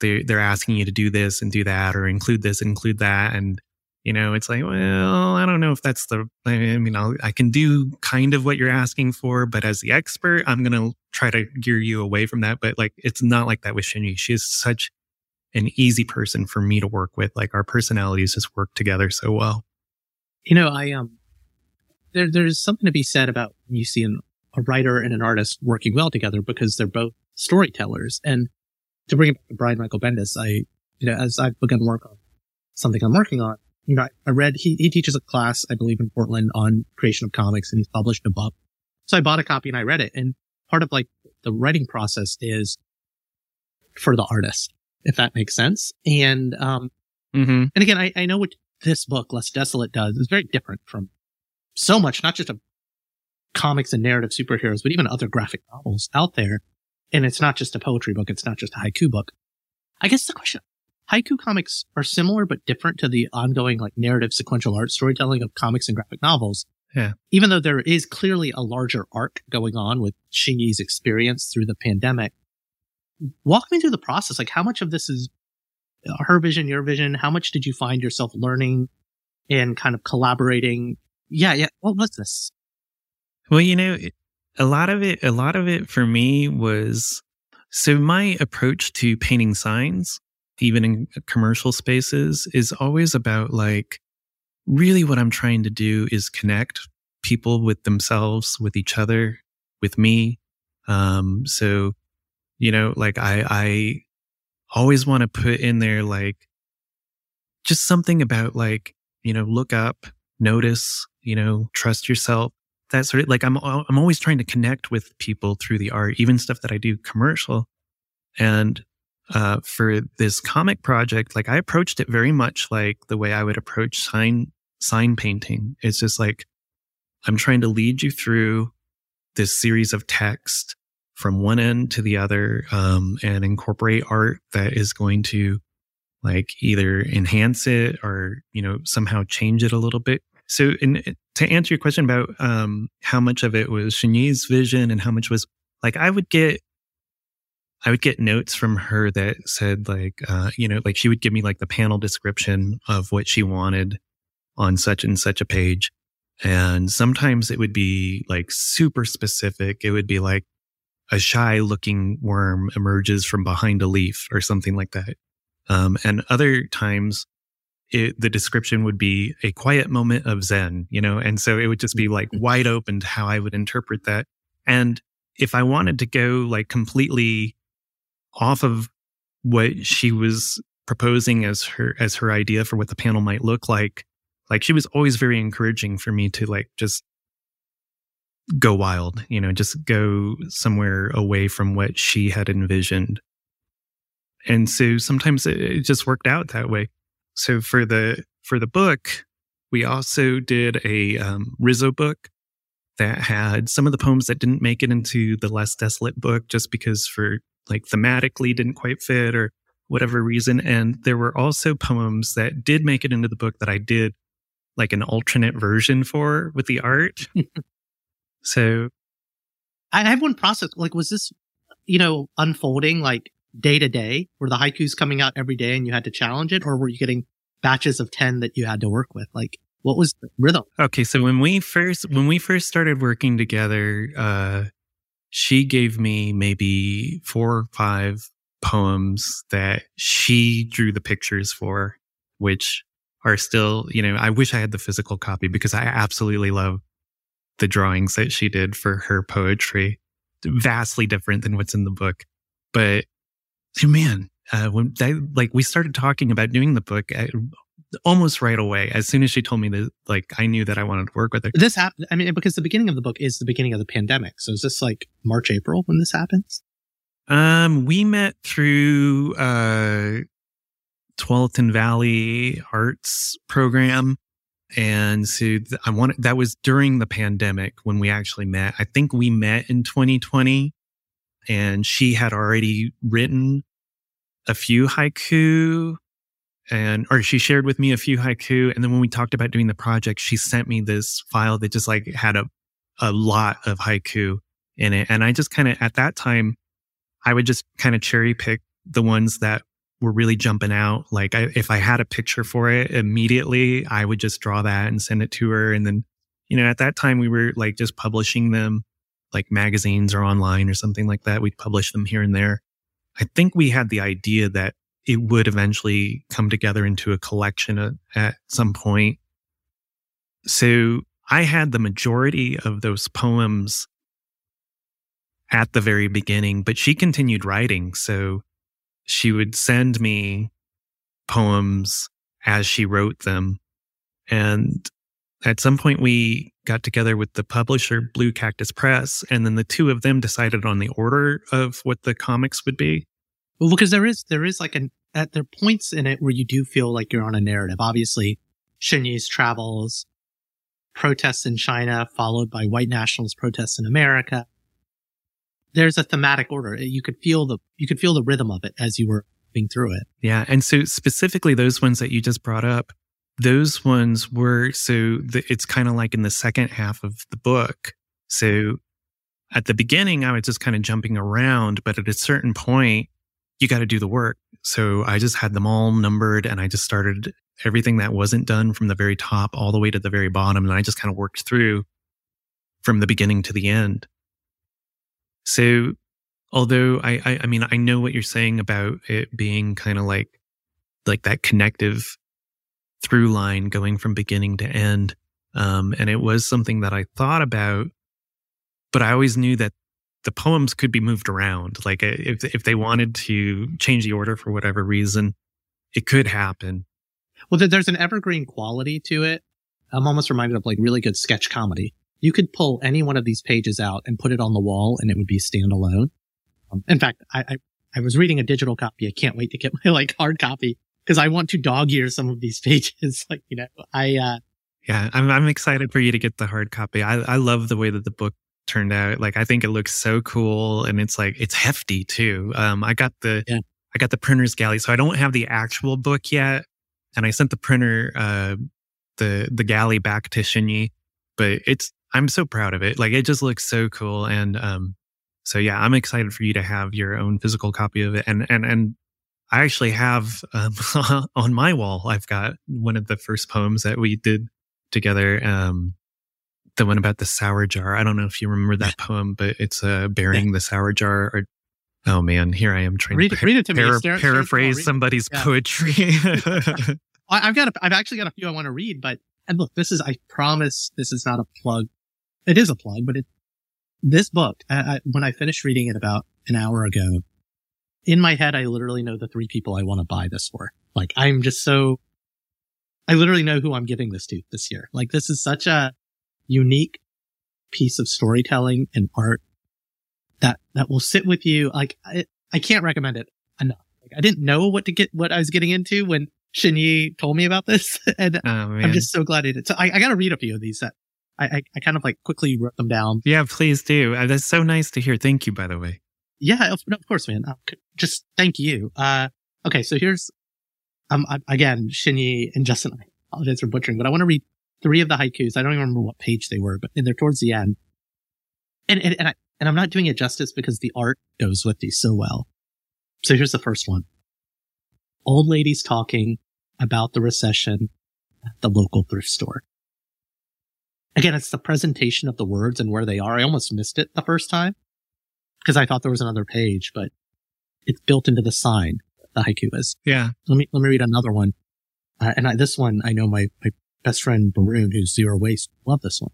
they they're asking you to do this and do that or include this include that. And you know it's like well i don't know if that's the i mean I'll, i can do kind of what you're asking for but as the expert i'm going to try to gear you away from that. But like it's not like that with Shin Yu. She is such an easy person for me to work with. Like our personalities just work together so well. You know i um there, there's something to be said about when you see an, a writer and an artist working well together because they're both storytellers. And to bring it back to brian michael bendis i you know as i've begun work on something i'm working on you know, I read, he, he teaches a class, I believe in Portland on creation of comics and he's published a book. So I bought a copy and I read it. And part of like the writing process is for the artist, if that makes sense. And, um, mm-hmm. and again, I, I know what this book, Less Desolate does is very different from so much, not just a comics and narrative superheroes, but even other graphic novels out there. And it's not just a poetry book. It's not just a haiku book. I guess the question haiku comics are similar but different to the ongoing like narrative sequential art storytelling of comics and graphic novels. Yeah. Even though there is clearly a larger arc going on with Shin Yu's experience through the pandemic, walk me through the process. Like how much of this is her vision, your vision? How much did you find yourself learning and kind of collaborating? Yeah. Yeah. What was this? Well, you know, a lot of it, a lot of it for me was so my approach to painting signs even in commercial spaces, is always about like, really what I'm trying to do is connect people with themselves, with each other, with me. Um, so, you know, like I, I always want to put in there like just something about like, you know, look up, notice, you know, trust yourself. That sort of like I'm, I'm always trying to connect with people through the art, even stuff that I do commercial. And uh, for this comic project, like I approached it very much like the way I would approach sign sign painting. It's just like I'm trying to lead you through this series of text from one end to the other, um, and incorporate art that is going to like either enhance it or you know somehow change it a little bit. So, in, to answer your question about um, how much of it was Shin Yu's vision and how much was like I would get I would get notes from her that said like, uh, you know, like she would give me like the panel description of what she wanted on such and such a page. And sometimes it would be like super specific. It would be like a shy looking worm emerges from behind a leaf or something like that. Um, and other times it, the description would be a quiet moment of Zen, you know, and so it would just be like mm-hmm. wide open to how I would interpret that. And if I wanted to go like completely off of what she was proposing as her as her idea for what the panel might look like like she was always very encouraging for me to like just go wild you know just go somewhere away from what she had envisioned and so sometimes it, it just worked out that way so for the for the book we also did a um, Riso book that had some of the poems that didn't make it into the less desolate book just because for like thematically didn't quite fit or whatever reason. And there were also poems that did make it into the book that I did like an alternate version for with the art. so I have one process. Like, was this, you know, unfolding like day to day? Were the haikus coming out every day and you had to challenge it? Or were you getting batches of 10 that you had to work with? Like, what was the rhythm? Okay. So when we first, when we first started working together, uh, she gave me maybe four or five poems that she drew the pictures for, which are still, you know, I wish I had the physical copy because I absolutely love the drawings that she did for her poetry. Vastly different than what's in the book. But man, uh, when I, like we started talking about doing the book, I, almost right away. As soon as she told me that, like, I knew that I wanted to work with her. This happened. I mean, because the beginning of the book is the beginning of the pandemic. So is this like March, April when this happens? Um, we met through, uh, Tualatin Valley Arts Program. And so I wanted, that was during the pandemic when we actually met. I think we met in 2020 and she had already written a few haiku and or she shared with me a few haiku and then when we talked about doing the project she sent me this file that just like had a a lot of haiku in it and i just kind of at that time i would just kind of cherry pick the ones that were really jumping out. Like I, if I had a picture for it immediately, I would just draw that and send it to her. And then, you know, at that time we were like just publishing them like magazines or online or something like that. We'd publish them here and there. I think we had the idea that it would eventually come together into a collection at, at some point. So I had the majority of those poems at the very beginning, but she continued writing. So she would send me poems as she wrote them. And at some point, we got together with the publisher, Blue Cactus Press, and then the two of them decided on the order of what the comics would be. Well, because there is there is like an at there are points in it where you do feel like you're on a narrative. Obviously, Shin Yu's travels, protests in China, followed by white nationalist protests in America. There's a thematic order. You could feel the you could feel the rhythm of it as you were moving through it. Yeah, and so specifically those ones that you just brought up, those ones were so the, it's kind of like in the second half of the book. So at the beginning, I was just kind of jumping around, but at a certain point, you got to do the work. So I just had them all numbered and I just started everything that wasn't done from the very top all the way to the very bottom. And I just kind of worked through from the beginning to the end. So although I, I, I mean, I know what you're saying about it being kind of like, like that connective through line going from beginning to end. Um, and it was something that I thought about, but I always knew that the poems could be moved around. Like uh, if if they wanted to change the order for whatever reason, it could happen. Well, there's an evergreen quality to it. I'm almost reminded of like really good sketch comedy. You could pull any one of these pages out and put it on the wall, and it would be standalone. Um, in fact, I, I I was reading a digital copy. I can't wait to get my like hard copy because I want to dog ear some of these pages. like you know, I uh yeah, I'm I'm excited for you to get the hard copy. I I love the way that the book turned out. Like I think it looks so cool and it's like it's hefty too. Um I got the yeah. I got the printer's galley. So I don't have the actual book yet. And I sent the printer uh the the galley back to Shin Yu. But it's I'm so proud of it. Like it just looks so cool. And um so yeah, I'm excited for you to have your own physical copy of it. And and and I actually have um, on my wall, I've got one of the first poems that we did together. Um, the one about the sour jar. I don't know if you remember that poem, but it's uh, bearing the sour jar. Or, oh man, here I am trying read, to read it to para- me. paraphrase somebody's yeah. poetry. I've got, a, I've actually got a few I want to read, but and look, this is, I promise, this is not a plug. It is a plug, but it, this book, I, I, when I finished reading it about an hour ago, in my head, I literally know the three people I want to buy this for. Like, I'm just so, I literally know who I'm giving this to this year. Like, this is such a, unique piece of storytelling and art that, that will sit with you. Like, I, I can't recommend it enough. Like, I didn't know what to get, what I was getting into when Shin Yu told me about this. and oh, I'm just so glad I did. So I, I got to read a few of these that I, I, I, kind of like quickly wrote them down. Yeah, please do. Uh, that's so nice to hear. Thank you, by the way. Yeah, of, of course, man. Uh, just thank you. Uh, okay. So here's, um, again, Shin Yu and Justin, I apologize for butchering, but I want to read three of the haikus. I don't even remember what page they were, but they're towards the end. And, and, and I, and I'm not doing it justice because the art goes with these so well. So here's the first one. Old ladies talking about the recession at the local thrift store. Again, it's the presentation of the words and where they are. I almost missed it the first time because I thought there was another page, but it's built into the sign. The haiku is. Yeah. Let me, let me read another one. Uh, and I, this one, I know my, my best friend Baroon, who's zero waste, love this one.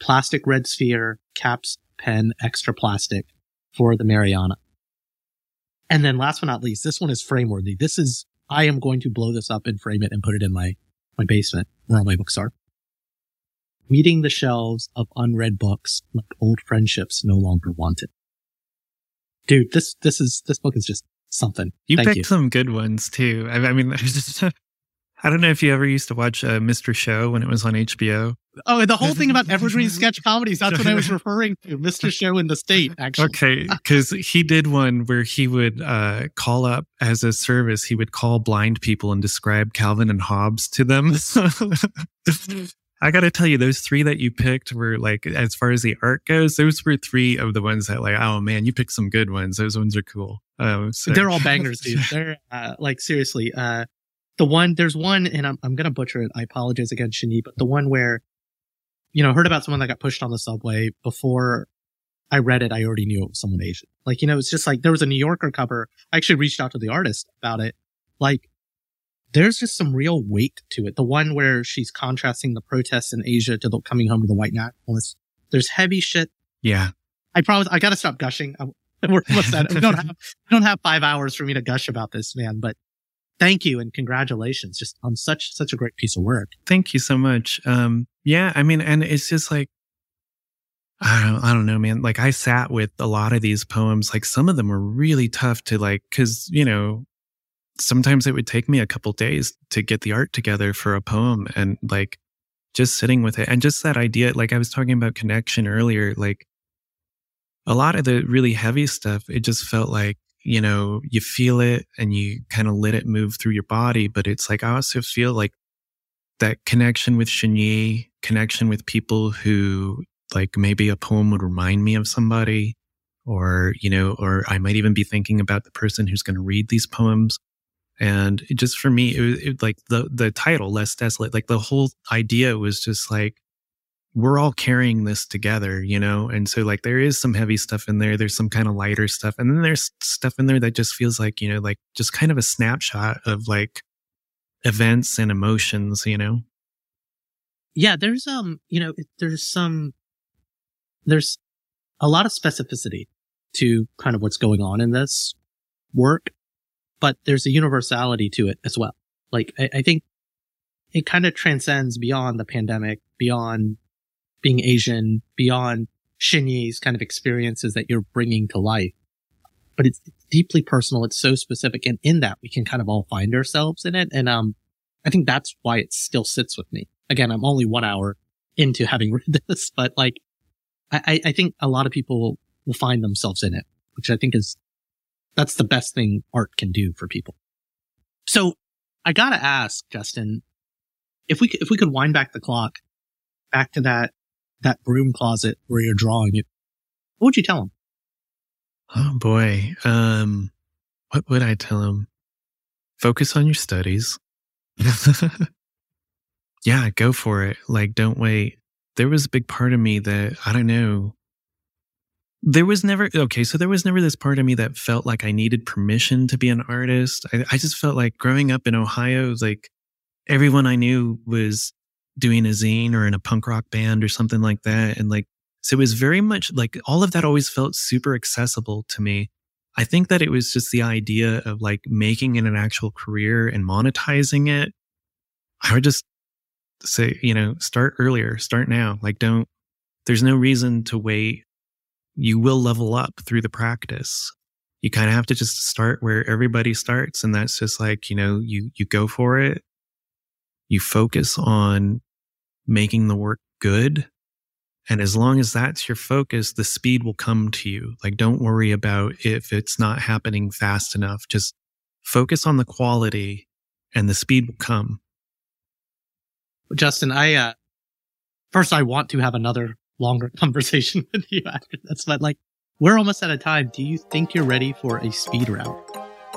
Plastic red sphere, caps, pen, extra plastic for the Mariana. And then last but not least, this one is frame worthy. This is, I am going to blow this up and frame it and put it in my, my basement where all my books are. Weeding the shelves of unread books like old friendships no longer wanted. Dude, this, this is, this book is just something. You Thank picked you. some good ones too. I, I mean, I don't know if you ever used to watch uh, Mr. Show when it was on HBO. Oh, the whole thing about evergreen sketch comedies. That's what I was referring to. Mr. Show in the state, actually. Okay. Because he did one where he would uh, call up as a service, he would call blind people and describe Calvin and Hobbes to them. I got to tell you, those three that you picked were like, as far as the art goes, those were three of the ones that, like, oh man, you picked some good ones. Those ones are cool. Um, so. They're all bangers, dude. They're uh, like seriously. Uh, the one there's one, and I'm I'm gonna butcher it. I apologize again, Shin Yu, but the one where, you know, heard about someone that got pushed on the subway before I read it. I already knew it was someone Asian. Like, you know, it's just like there was a New Yorker cover. I actually reached out to the artist about it. Like, there's just some real weight to it. The one where she's contrasting the protests in Asia to the coming home to the white nationalists. There's heavy shit. Yeah. I promise I gotta stop gushing. I'm, we're almost at. We don't have, we don't have five hours for me to gush about this, man, but thank you and congratulations just on such, such a great piece of work. Thank you so much. Um, yeah, I mean, and it's just like, I don't, I don't know, man. Like I sat with a lot of these poems. Like some of them were really tough to like, cause you know, sometimes it would take me a couple days to get the art together for a poem and like just sitting with it. And just that idea like i was talking about connection earlier like a lot of the really heavy stuff it just felt like you know you feel it and you kind of let it move through your body but it's like i also feel like that connection with Shin Yu, connection with people who like maybe a poem would remind me of somebody or you know or i might even be thinking about the person who's going to read these poems and it just for me, it was it, like the the title, less desolate. Like the whole idea was just like we're all carrying this together, you know. And so like there is some heavy stuff in there. There's some kind of lighter stuff, and then there's stuff in there that just feels like you know, like just kind of a snapshot of like events and emotions, you know. Yeah, there's um, you know, there's some, there's a lot of specificity to kind of what's going on in this work but there's a universality to it as well. Like I, I think it kind of transcends beyond the pandemic, beyond being Asian, beyond Shin Yu's kind of experiences that you're bringing to life. But it's deeply personal. It's so specific. And in that, we can kind of all find ourselves in it. And, um, I think that's why it still sits with me. Again, I'm only one hour into having read this, but like, I, I think a lot of people will find themselves in it, which I think is that's the best thing art can do for people. So I gotta ask, Justin, if we if we could wind back the clock back to that that broom closet where you're drawing it, what would you tell him? Oh boy, um, what would I tell him? Focus on your studies. yeah, go for it. Like, don't wait. There was a big part of me that I don't know there was never okay so there was never this part of me that felt like i needed permission to be an artist. I, I just felt like growing up in ohio like everyone i knew was doing a zine or in a punk rock band or something like that. And like so it was very much like all of that always felt super accessible to me. I think that it was just the idea of like making it an actual career and monetizing it. I would just say you know start earlier start now. Like don't there's no reason to wait you will level up through the practice. You kind of have to just start where everybody starts. And that's just like, you know, you, you go for it. You focus on making the work good. And as long as that's your focus, the speed will come to you. Like, don't worry about if it's not happening fast enough. Just focus on the quality and the speed will come. Justin, I, uh, first, I want to have another longer conversation with you after this, but like we're almost out of time. Do you think you're ready for a speed round?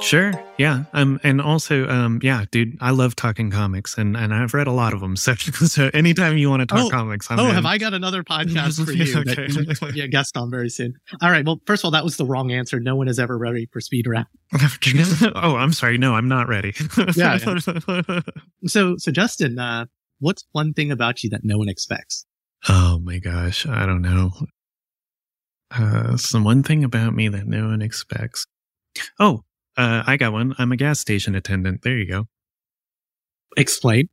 Sure. Yeah. Um, and also, um, yeah, dude, I love talking comics and, and I've read a lot of them. So, so anytime you want to talk oh, comics, I'm Oh, in. have I got another podcast for you okay. that you to be a guest on very soon? All right. Well, first of all, that was the wrong answer. No one is ever ready for speed round. oh, I'm sorry. No, I'm not ready. yeah, yeah. So, so Justin, uh, what's one thing about you that no one expects? Oh my gosh. I don't know. Uh, some one thing about me that no one expects. Oh, uh, I got one. I'm a gas station attendant. There you go. Explain.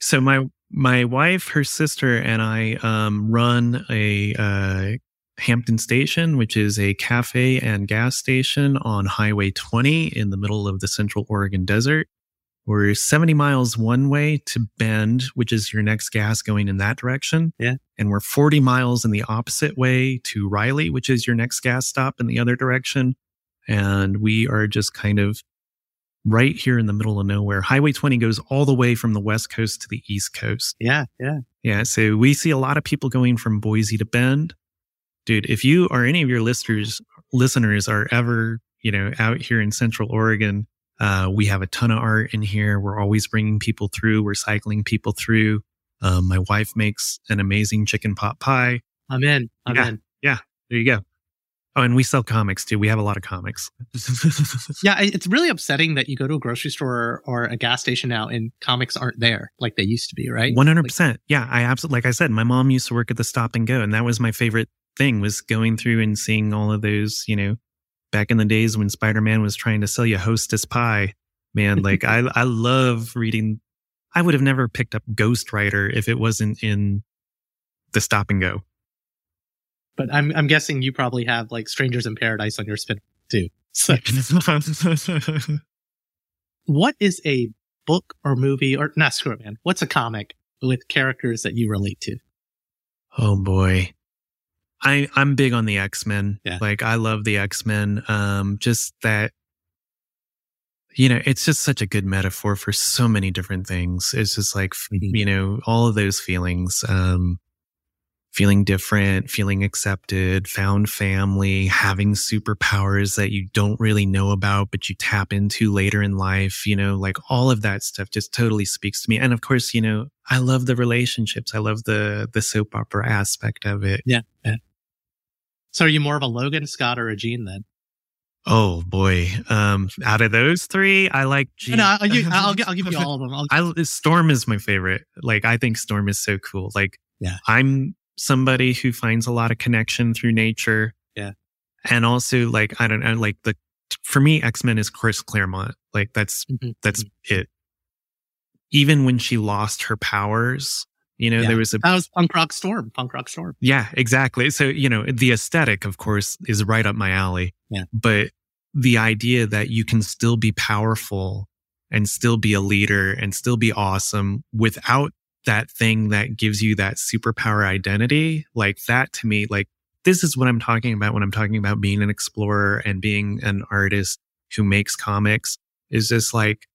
So my, my wife, her sister and I, um, run a, uh, Hampton Station, which is a cafe and gas station on Highway 20 in the middle of the Central Oregon Desert. We're 70 miles one way to Bend, which is your next gas going in that direction. Yeah. And we're 40 miles in the opposite way to Riley, which is your next gas stop in the other direction. And we are just kind of right here in the middle of nowhere. Highway 20 goes all the way from the West Coast to the East Coast. Yeah, yeah. Yeah. So we see a lot of people going from Boise to Bend. Dude, if you or any of your listeners listeners are ever, you know, out here in Central Oregon, uh, we have a ton of art in here. We're always bringing people through. We're cycling people through. Um, my wife makes an amazing chicken pot pie. I'm in. I'm Yeah. in. Yeah. There you go. Oh, and we sell comics too. We have a lot of comics. Yeah, it's really upsetting that you go to a grocery store or a gas station now and comics aren't there like they used to be, right? One hundred percent. Yeah, I absolutely. Like I said, my mom used to work at the Stop and Go, and that was my favorite thing was going through and seeing all of those. You know, back in the days when Spider Man was trying to sell you Hostess pie. Man, like I, I love reading. I would have never picked up Ghost Rider if it wasn't in the Stop and Go. But I'm I'm guessing you probably have like Strangers in Paradise on your spin too. So what is a book or movie or not screw it, man. What's a comic with characters that you relate to? Oh boy. I I'm big on the X-Men. Yeah. Like I love the X-Men. Um just that you know, it's just such a good metaphor for so many different things. It's just like Mhm. you know, all of those feelings um feeling different, feeling accepted, found family, having superpowers that you don't really know about but you tap into later in life, you know, like all of that stuff just totally speaks to me. And of course, you know, I love the relationships. I love the the soap opera aspect of it. Yeah. yeah. So are you more of a Logan, Scott, or a Jean then? Oh boy. Um out of those 3, I like G- No, I'll, give- I'll, I'll give you all of them. I'll, I Storm is my favorite. Like I think Storm is so cool. Like Yeah. I'm somebody who finds a lot of connection through nature. Yeah. And also like I don't know like the for me X-Men is Chris Claremont. Like that's Mhm. that's it. Even when she lost her powers, you know, Yeah. there was a that was Punk Rock Storm. Punk Rock Storm. yeah, exactly. So, you know, the aesthetic, of course, is right up my alley. Yeah. But the idea that you can still be powerful and still be a leader and still be awesome without that thing that gives you that superpower identity, like that to me, like this is what I'm talking about when I'm talking about being an explorer and being an artist who makes comics is just like,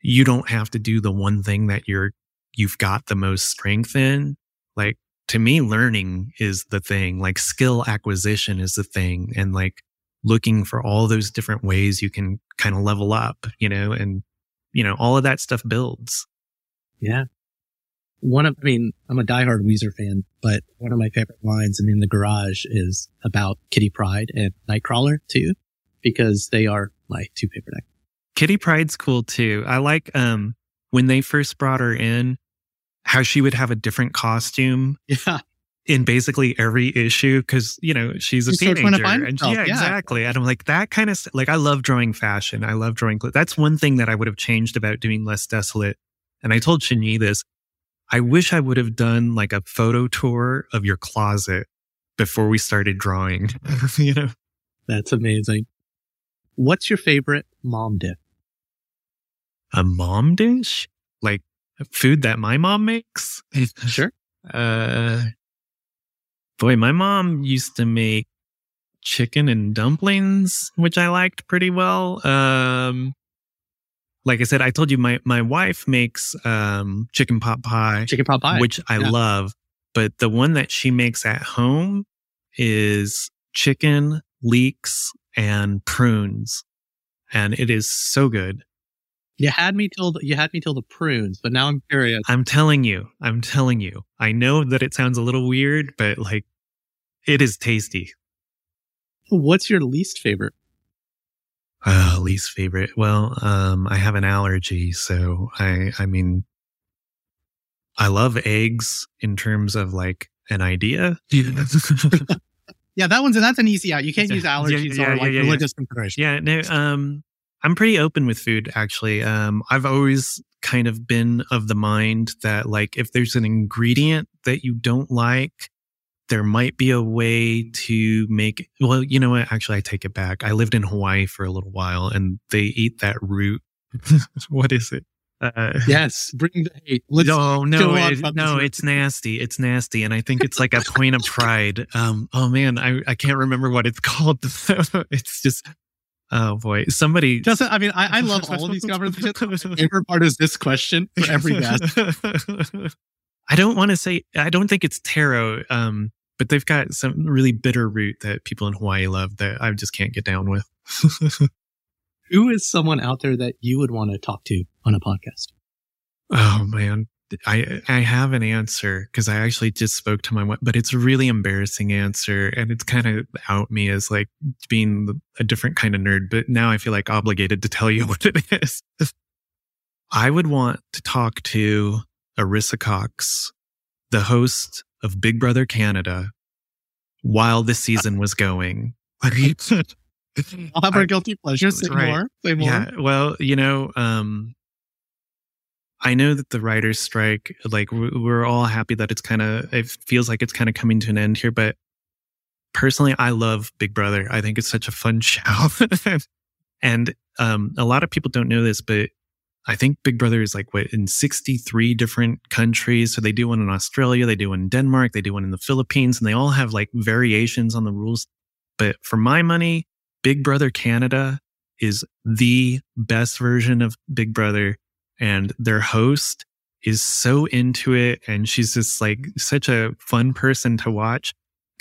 you don't have to do the one thing that you're, you've got the most strength in. Like, to me, learning is the thing. Like skill acquisition is the thing. And like looking for all those different ways you can kind of level up, you know, and, you know, all of that stuff builds. Yeah. One of, I mean, I'm a diehard Weezer fan, but one of my favorite lines in In the Garage is about Kitty Pryde and Nightcrawler too, because they are my two favorite actors. Kitty Pryde's cool too. I like, um, when they first brought her in, how she would have a different costume Yeah. in basically every issue because you know she's a She's still to teenager find and yeah, yeah. exactly and i'm like that kind of like i love drawing fashion i love drawing that's one thing that i would have changed about doing less desolate and i told Shin Yu this i wish i would have done like a photo tour of your closet before we started drawing you know That's amazing. What's your favorite mom dip? a mom dish like food that my mom makes Sure. Uh, boy, my mom used to make chicken and dumplings, which I liked pretty well. Um, like I said, I told you my my wife makes um chicken pot pie, Chicken pot pie. which I Yeah. love. But the one that she makes at home is chicken leeks and prunes, and it is so good. you had me till the, you had me till the prunes, but now I'm curious. I'm telling you, I'm telling you. I know that it sounds a little weird, but like, it is tasty. What's your least favorite? Uh, least favorite. Well, um, I have an allergy, so I, I mean, I love eggs in terms of like an idea. Yeah, that one's that's an easy out. You can't Yeah, use yeah, allergies yeah, or like yeah, yeah. religious consideration. yeah, no, um, I'm pretty open with food, actually. Um, I've always kind of been of the mind that like, if there's an ingredient that you don't like, there might be a way to make, well, you know what? Actually, I take it back. I lived in Hawaii for a little while and they eat that root. what is it? Uh, Yes, bring the hate. Let's, no, no, it- no, it's nasty. It's nasty. And I think it's like a point of pride. Um, oh man, I, I can't remember what it's called. it's just, Oh boy, somebody. Justin, I mean, I, I love all of these conversations. My favorite part is this question for every guest. I don't want to say. I don't think it's taro. Um, but they've got some really bitter root that people in Hawaii love that I just can't get down with. Who is someone out there that you would want to talk to on a podcast? Oh man, I I have an answer because I actually just spoke to my wife, but it's a really embarrassing answer, and it's kind of out me as like being a different kind of nerd. But now I feel like obligated to tell you what it is. I would want to talk to Arisa Cox, the host of Big Brother Canada, while the season was going. I'll have our guilty pleasure. Say right. more. Say more. Yeah. Well, you know, um, I know that the writers' strike, like we're all happy that it's kind of, it feels like it's kind of coming to an end here. But personally, I love Big Brother. I think it's such a fun show. and um, a lot of people don't know this, but I think Big Brother is like what in 63 different countries. So they do one in Australia, they do one in Denmark, they do one in the Philippines, and they all have like variations on the rules. But for my money, Big Brother Canada is the best version of Big Brother and their host is so into it and she's just like such a fun person to watch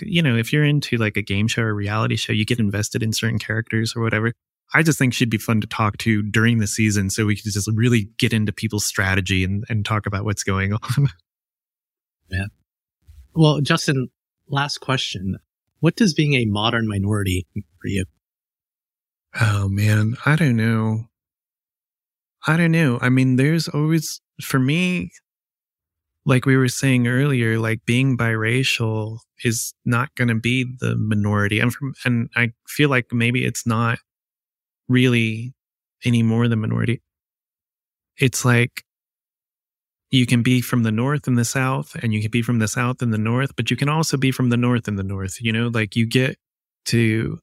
you know if you're into like a game show or reality show you get invested in certain characters or whatever i just think she'd be fun to talk to during the season so we could just really get into people's strategy and, and talk about what's going on. Yeah. Well justin last question. What does being a modern minority for you? Oh man. I don't know. I don't know. I mean, there's always, for me, like we were saying earlier, like being biracial is not going to be the minority. And from, and I feel like maybe it's not really any more the minority. It's like you can be from the north and the south and you can be from the south and the north, but you can also be from the north and the north, you know, like you get to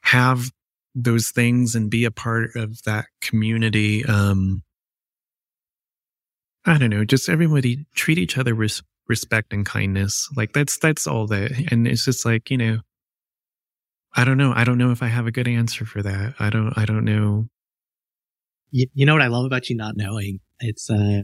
have those things and be a part of that community. Um, I don't know, just everybody treat each other with respect and kindness. Like that's, that's all that. And it's just like, you know, I don't know. I don't know if I have a good answer for that. I don't, I don't know. You, you know what I love about you not knowing? It's, uh,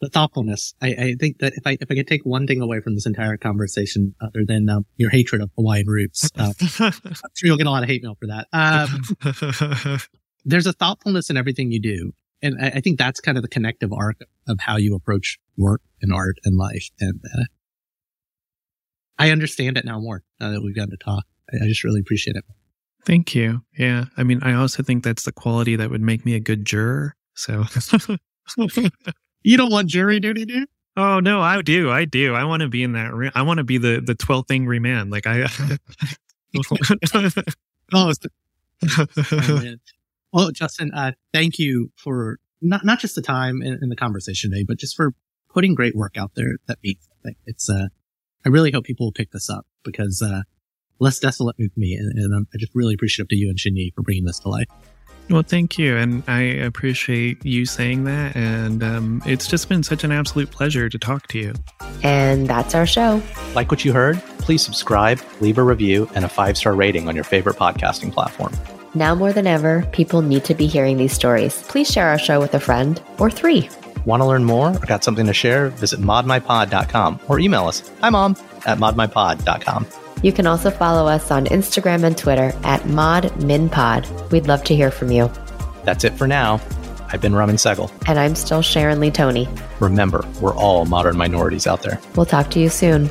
the thoughtfulness. I, I, think that if I if I could take one thing away from this entire conversation, other than um, your hatred of Hawaiian roots, uh, I'm sure you'll get a lot of hate mail for that. Um, there's a thoughtfulness in everything you do, and I, I, think that's kind of the connective arc of how you approach work and art and life. And uh, I understand it now more now that we've gotten to talk. I, just really appreciate it. Thank you. Yeah, I mean, I also think that's the quality that would make me a good juror. So. You don't want jury duty, dude? Oh no, I do. I do. I want to be in that room. I want to be the the twelfth angry man. Like I. oh, oh well, Justin, uh, thank you for not not just the time in, in, the conversation today, but just for putting great work out there that means something. It's uh, I really hope people will pick this up because uh, less desolate moved me, and, and I'm just really appreciative to you and Shin Yu for bringing this to life. Well, thank you. And I appreciate you saying that. And um, it's just been such an absolute pleasure to talk to you. And that's our show. Like what you heard? Please subscribe, leave a review, and a five star rating on your favorite podcasting platform. Now more than ever, people need to be hearing these stories. Please share our show with a friend or three. Want to learn more or got something to share? Visit modminpod.com or email us. Hi, mom, at modminpod.com. You can also follow us on Instagram and Twitter at ModMinPod. We'd love to hear from you. That's it for now. I've been Raman Sehgal. And I'm still Sharon Lee Thony. Remember, we're all modern minorities out there. We'll talk to you soon.